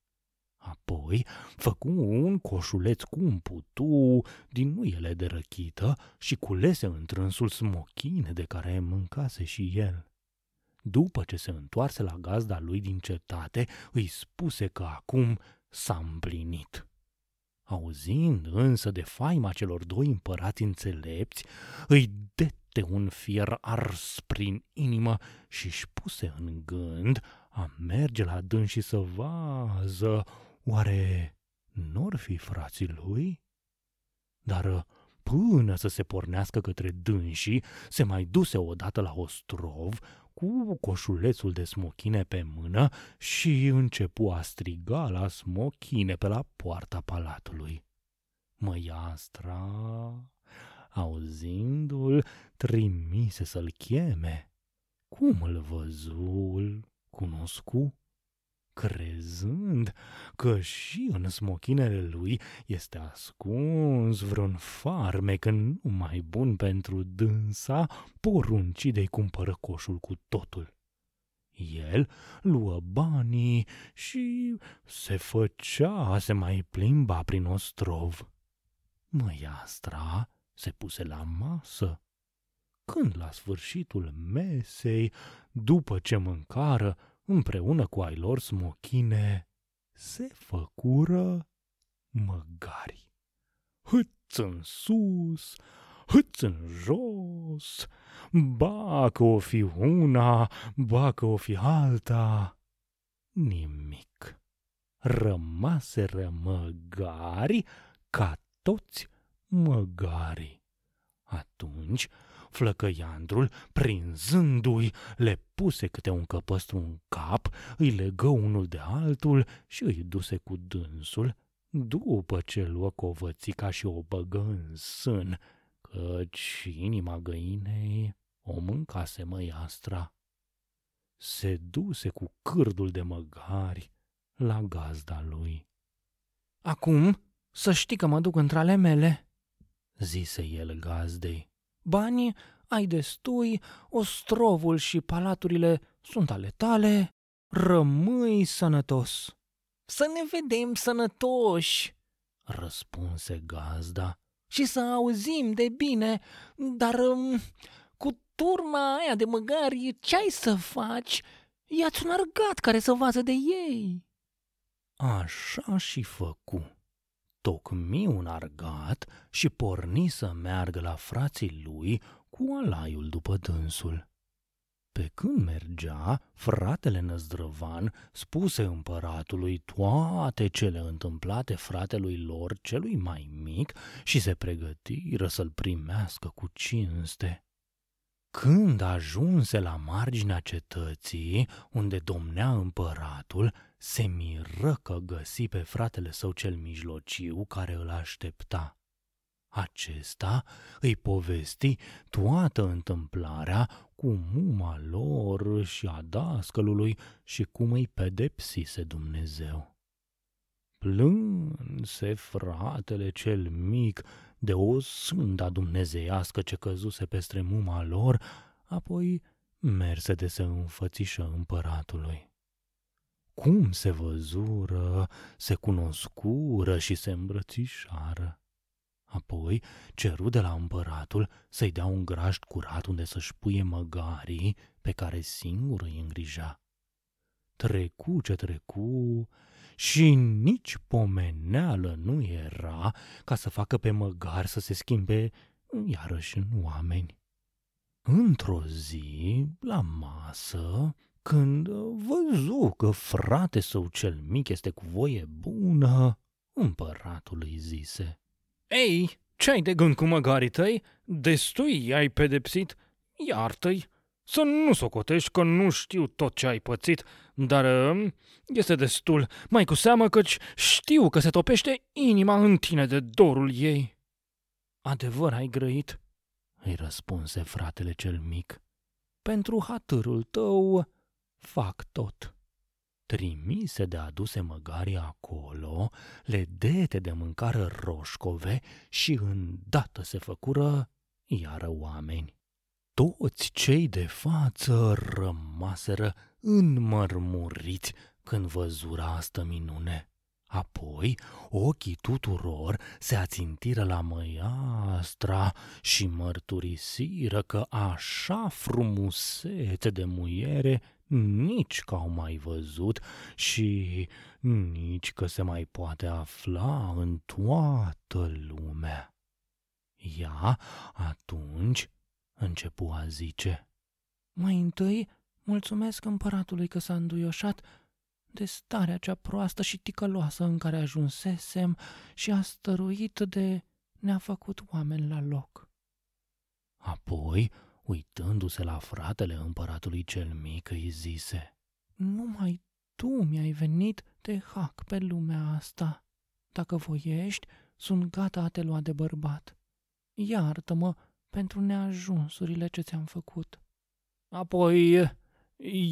Speaker 1: Apoi făcu un coșuleț cu un putu din nuiele de răchită și culese întrânsul smochine de care mâncase și el. După ce se întoarse la gazda lui din cetate, îi spuse că acum s-a împlinit. Auzind însă de faima celor doi împărați înțelepți, îi dete un fier ars prin inimă și își puse în gând a merge la dâns și să vază Oare n-or fi frații lui? Dar până să se pornească către dânsii, se mai duse odată la ostrov cu coșulețul de smochine pe mână și începu a striga la smochine pe la poarta palatului. Măiastra, auzindu-l, trimise să-l cheme. Cum îl văzul, cunoscu crezând că și în smochinele lui este ascuns vreun farmec nu mai bun pentru dânsa, porunci de-i cumpără coșul cu totul. El luă banii și se făcea, se mai plimba prin ostrov. Măiastra se puse la masă. Când la sfârșitul mesei, după ce mâncară, împreună cu ai lor smochine, se făcură măgari. Hâț în sus, hâț în jos, ba că o fi una, ba că o fi alta, nimic. Rămaseră măgari ca toți măgarii. Atunci Flăcăiandrul, prinzându-i, le puse câte un căpăstru în cap, îi legă unul de altul și îi duse cu dânsul, după ce luă covățica și o băgă în sân, căci inima găinei o mâncase măiastra. Se duse cu cârdul de măgari la gazda lui.
Speaker 2: Acum să știi că mă duc între ale mele,
Speaker 1: zise el gazdei.
Speaker 2: Banii ai destui, ostrovul și palaturile sunt ale tale, rămâi sănătos. Să ne vedem sănătoși, răspunse gazda. Și să auzim de bine, dar um, cu turma aia de măgari ce ai să faci? Ia-ți un argat care să vază de ei.
Speaker 1: Așa și făcu tocmi un argat și porni să meargă la frații lui cu alaiul după dânsul. Pe când mergea, fratele Năzdrăvan spuse împăratului toate cele întâmplate fratelui lor celui mai mic și se pregătiră să-l primească cu cinste. Când ajunse la marginea cetății, unde domnea împăratul, se miră că găsi pe fratele său cel mijlociu care îl aștepta. Acesta îi povesti toată întâmplarea cu muma lor și a dascălului și cum îi pedepsise Dumnezeu. Plânse fratele cel mic de o sânda dumnezeiască ce căzuse peste muma lor, apoi merse de se înfățișă împăratului. Cum se văzură, se cunoscură și se îmbrățișară. Apoi ceru de la împăratul să-i dea un grajd curat unde să-și puie măgarii pe care singur îi îngrija. Trecu ce trecu și nici pomeneală nu era ca să facă pe măgar să se schimbe iarăși în oameni. Într-o zi, la masă, când văzu că frate său cel mic este cu voie bună, împăratul îi zise –
Speaker 3: ei, ce-ai de gând cu măgarii tăi? Destui ai pedepsit? Iartă-i! Să nu socotești că nu știu tot ce ai pățit, dar um, este destul, mai cu seamă căci știu că se topește inima în tine de dorul ei.
Speaker 1: Adevăr ai grăit, îi răspunse fratele cel mic. Pentru hatărul tău fac tot trimise de aduse măgarii acolo, le dete de mâncare roșcove și îndată se făcură iară oameni. Toți cei de față rămaseră înmărmuriți când văzura asta minune. Apoi ochii tuturor se ațintiră la măiastra și mărturisiră că așa frumusețe de muiere nici că au mai văzut și nici că se mai poate afla în toată lumea. Ea atunci începu a zice,
Speaker 4: Mai întâi mulțumesc împăratului că s-a înduioșat de starea cea proastă și ticăloasă în care ajunsesem și a stăruit de ne-a făcut oameni la loc.
Speaker 1: Apoi uitându-se la fratele împăratului cel mic, îi zise,
Speaker 4: Numai tu mi-ai venit de hac pe lumea asta. Dacă voiești, sunt gata a te lua de bărbat. Iartă-mă pentru neajunsurile ce ți-am făcut.
Speaker 3: Apoi,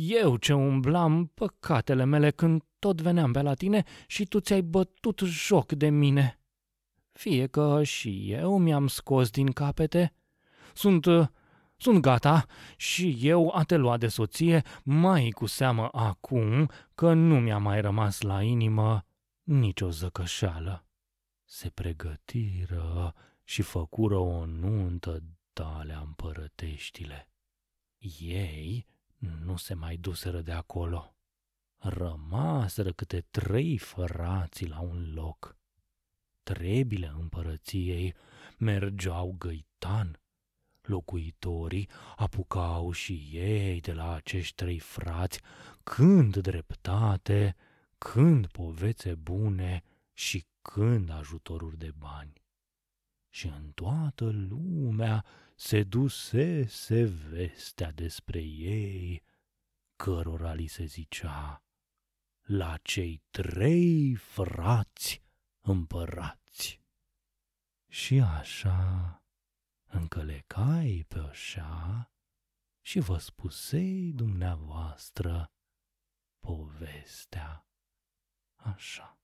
Speaker 3: eu ce umblam păcatele mele când tot veneam pe la tine și tu ți-ai bătut joc de mine. Fie că și eu mi-am scos din capete, sunt sunt gata și eu a te lua de soție, mai cu seamă acum că nu mi-a mai rămas la inimă nicio zăcășeală. Se pregătiră și făcură o nuntă dalea împărăteștile. Ei nu se mai duseră de acolo. Rămaseră câte trei fărații la un loc. Trebile împărăției mergeau găitan Locuitorii apucau și ei de la acești trei frați când dreptate, când povețe bune și când ajutoruri de bani. Și în toată lumea se dusese vestea despre ei, cărora li se zicea, la cei trei frați împărați. Și așa încălecai pe așa și vă spusei dumneavoastră povestea așa.